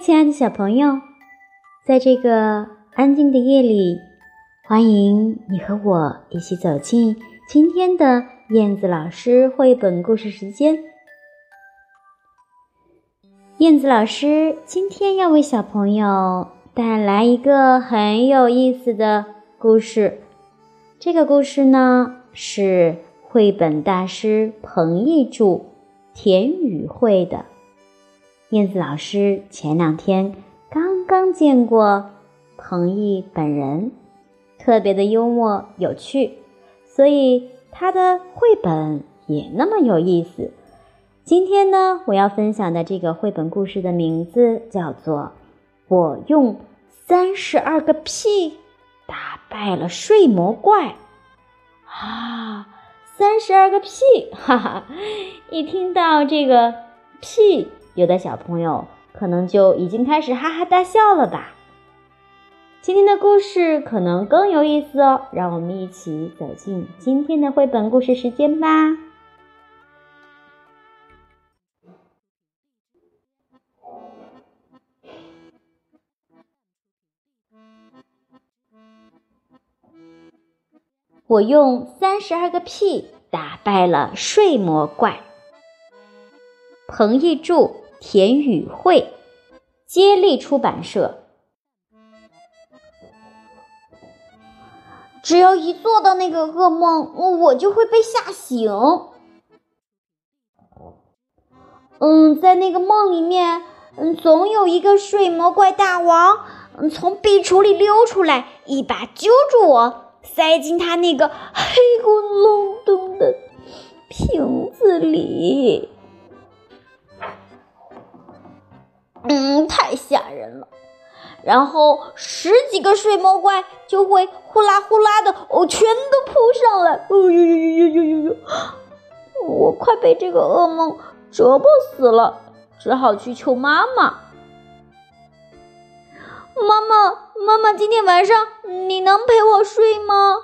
亲爱的小朋友，在这个安静的夜里，欢迎你和我一起走进今天的燕子老师绘本故事时间。燕子老师今天要为小朋友带来一个很有意思的故事。这个故事呢，是绘本大师彭懿著、田雨绘的。燕子老师前两天刚刚见过彭毅本人，特别的幽默有趣，所以他的绘本也那么有意思。今天呢，我要分享的这个绘本故事的名字叫做《我用三十二个屁打败了睡魔怪》啊！三十二个屁，哈哈！一听到这个屁。有的小朋友可能就已经开始哈哈大笑了吧？今天的故事可能更有意思哦，让我们一起走进今天的绘本故事时间吧。我用三十二个屁打败了睡魔怪。彭懿著。田雨慧，接力出版社。只要一做到那个噩梦，我就会被吓醒。嗯，在那个梦里面，嗯，总有一个睡魔怪大王，嗯，从壁橱里溜出来，一把揪住我，塞进他那个黑咕隆咚的瓶子里。嗯，太吓人了。然后十几个睡魔怪就会呼啦呼啦的哦，全都扑上来。哦呦呦呦呦呦呦！我快被这个噩梦折磨死了，只好去求妈妈。妈妈，妈妈，今天晚上你能陪我睡吗？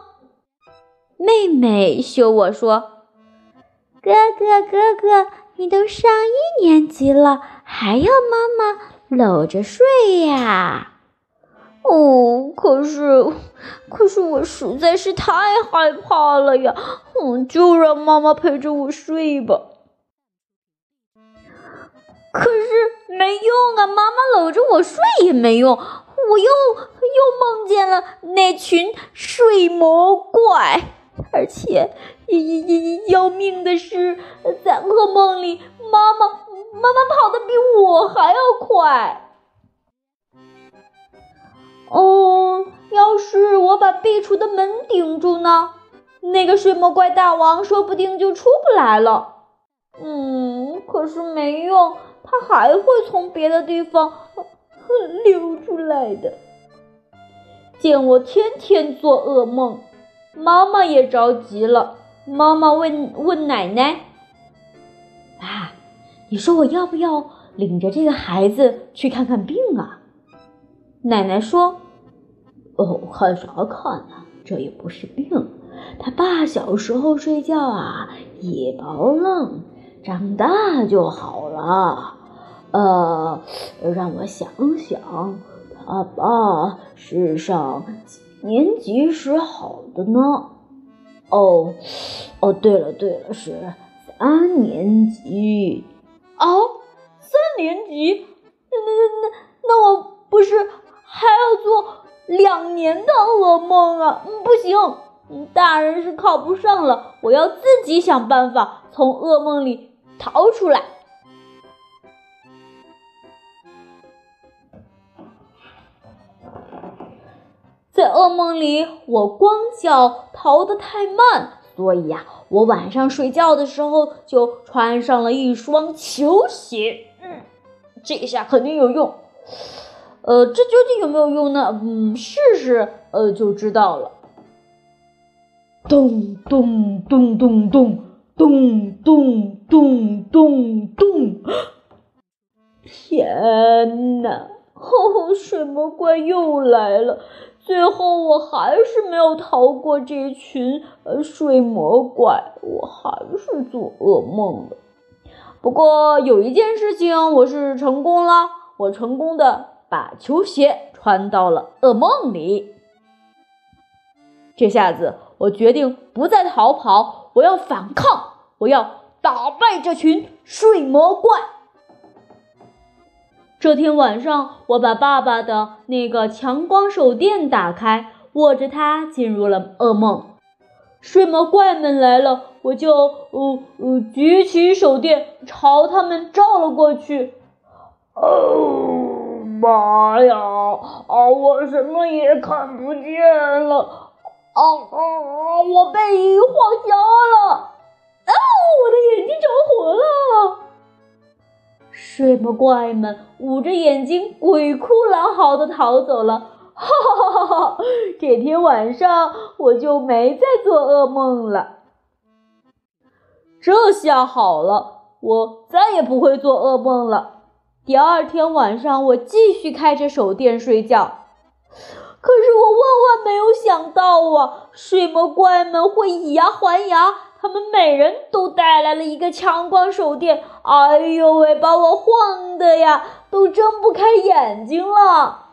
妹妹羞我说：“哥哥，哥哥，你都上一年级了。”还要妈妈搂着睡呀？哦，可是，可是我实在是太害怕了呀！嗯，就让妈妈陪着我睡吧。可是没用啊，妈妈搂着我睡也没用，我又又梦见了那群睡魔怪，而且，要命的是，在噩梦里，妈妈。妈妈跑得比我还要快。哦，要是我把壁橱的门顶住呢？那个睡魔怪大王说不定就出不来了。嗯，可是没用，他还会从别的地方溜出来的。见我天天做噩梦，妈妈也着急了。妈妈问问奶奶：“？”你说我要不要领着这个孩子去看看病啊？奶奶说：“哦，看啥看呢？这也不是病。他爸小时候睡觉啊也包愣，长大就好了。呃，让我想想，他爸是上几年级时好的呢？哦，哦，对了对了，是三年级。”哦，三年级，那那那那那我不是还要做两年的噩梦啊？不行，大人是靠不上了，我要自己想办法从噩梦里逃出来。在噩梦里，我光脚逃得太慢。所以呀，我晚上睡觉的时候就穿上了一双球鞋。嗯，这下肯定有用。呃，这究竟有没有用呢？嗯，试试呃就知道了。咚咚咚咚咚咚咚咚咚咚！天哪！哦，水魔怪又来了。最后我还是没有逃过这群呃睡魔怪，我还是做噩梦了。不过有一件事情我是成功了，我成功的把球鞋穿到了噩梦里。这下子，我决定不再逃跑，我要反抗，我要打败这群睡魔怪。这天晚上，我把爸爸的那个强光手电打开，握着它进入了噩梦。睡魔怪们来了，我就呃呃举起手电朝他们照了过去。哦妈呀！啊，我什么也看不见了！啊啊！我被鱼晃瞎了！怪们捂着眼睛，鬼哭狼嚎的逃走了。哈哈哈哈哈！这天晚上我就没再做噩梦了。这下好了，我再也不会做噩梦了。第二天晚上，我继续开着手电睡觉。可是我万万没有想到啊，睡魔怪们会以牙还牙。他们每人都带来了一个强光手电。哎呦喂，把我晃的呀，都睁不开眼睛了。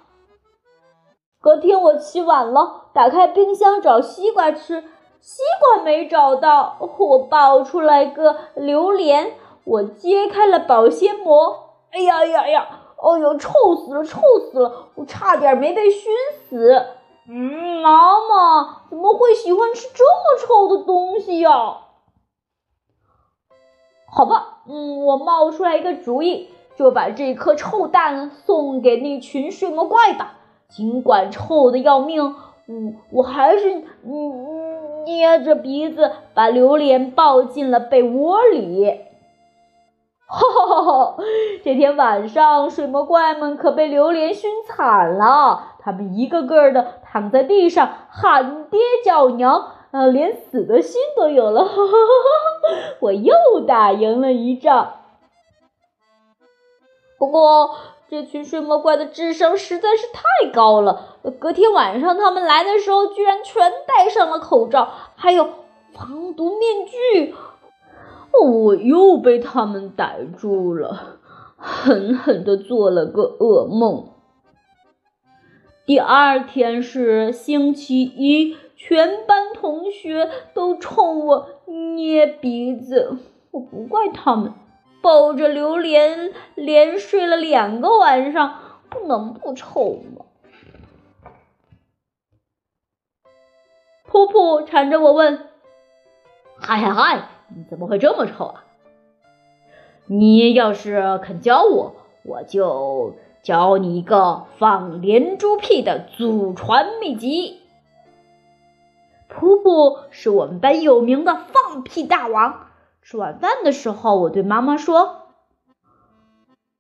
隔天我起晚了，打开冰箱找西瓜吃，西瓜没找到。我抱出来个榴莲，我揭开了保鲜膜。哎呀呀呀！哦呦，臭死了，臭死了！我差点没被熏死。嗯，妈妈怎么会喜欢吃这么臭的东西呀？好吧，嗯，我冒出来一个主意，就把这颗臭蛋送给那群睡魔怪吧。尽管臭的要命，我我还是嗯嗯捏着鼻子把榴莲抱进了被窝里。哈哈哈哈！这天晚上，水魔怪们可被榴莲熏惨了，他们一个个的躺在地上喊爹叫娘，呃，连死的心都有了。哈哈哈！我又打赢了一仗。不过。这群睡魔怪的智商实在是太高了。隔天晚上他们来的时候，居然全戴上了口罩，还有防毒面具。我又被他们逮住了，狠狠的做了个噩梦。第二天是星期一，全班同学都冲我捏鼻子，我不怪他们。抱着榴莲连睡了两个晚上，不能不臭吗？噗噗缠着我问：“嗨嗨嗨，你怎么会这么臭啊？你要是肯教我，我就教你一个放连珠屁的祖传秘籍。”噗噗是我们班有名的放屁大王。吃晚饭的时候，我对妈妈说：“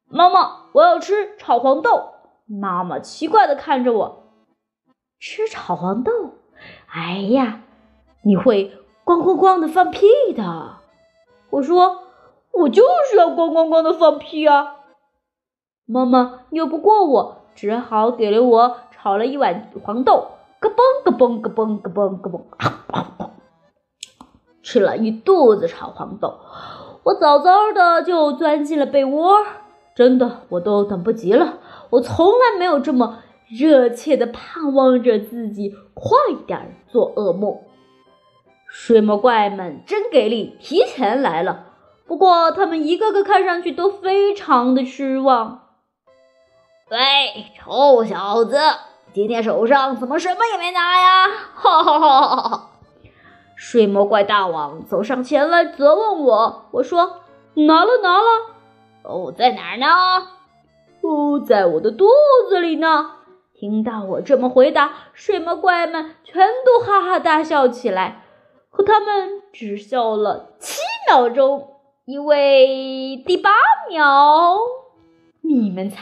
妈妈，我要吃炒黄豆。”妈妈奇怪的看着我：“吃炒黄豆？哎呀，你会咣咣咣的放屁的。”我说：“我就是要咣咣咣的放屁啊！”妈妈拗不过我，只好给了我炒了一碗黄豆，咯嘣咯嘣咯嘣咯嘣咯嘣。吃了一肚子炒黄豆，我早早的就钻进了被窝。真的，我都等不及了。我从来没有这么热切的盼望着自己快点做噩梦。水魔怪们真给力，提前来了。不过他们一个个看上去都非常的失望。喂，臭小子，今天手上怎么什么也没拿呀？哈哈哈哈哈！睡魔怪大王走上前来责问我，我说：“拿了，拿了。”“哦，在哪儿呢？”“哦，在我的肚子里呢。”听到我这么回答，睡魔怪们全都哈哈大笑起来。可他们只笑了七秒钟，因为第八秒，你们猜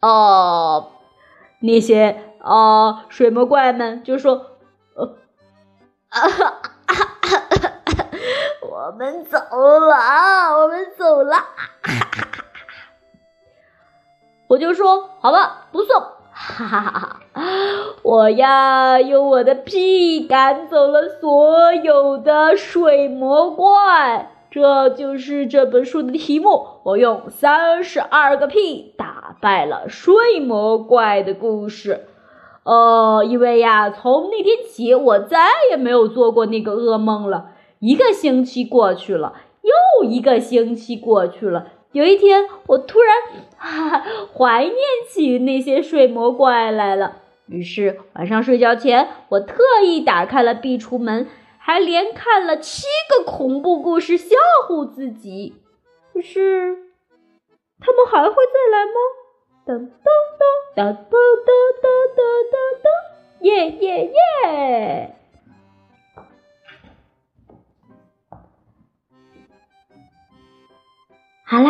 哦，那些啊水魔怪们就说：“呃，我们走了，我们走了。”我就说：“好吧，不送。”哈哈哈哈！我呀，用我的屁赶走了所有的水魔怪。这就是这本书的题目。我用三十二个屁打败了睡魔怪的故事。呃，因为呀，从那天起，我再也没有做过那个噩梦了。一个星期过去了，又一个星期过去了。有一天，我突然哈怀念起那些睡魔怪来了。于是晚上睡觉前，我特意打开了壁橱门。还连看了七个恐怖故事吓唬自己，可是他们还会再来吗？噔噔噔噔噔噔噔噔噔，耶耶耶！好啦，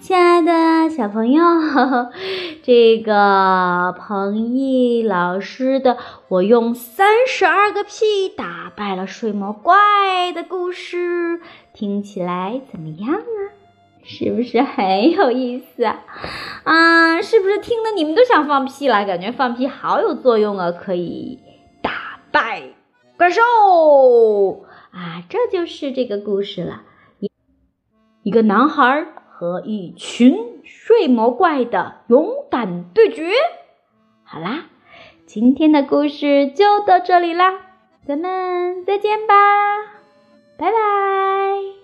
亲爱的小朋友，这个彭毅老师的“我用三十二个屁打败了睡魔怪”的故事，听起来怎么样啊？是不是很有意思啊？啊，是不是听得你们都想放屁了？感觉放屁好有作用啊，可以打败怪兽啊！这就是这个故事了。一个男孩和一群睡魔怪的勇敢对决。好啦，今天的故事就到这里啦，咱们再见吧拜拜。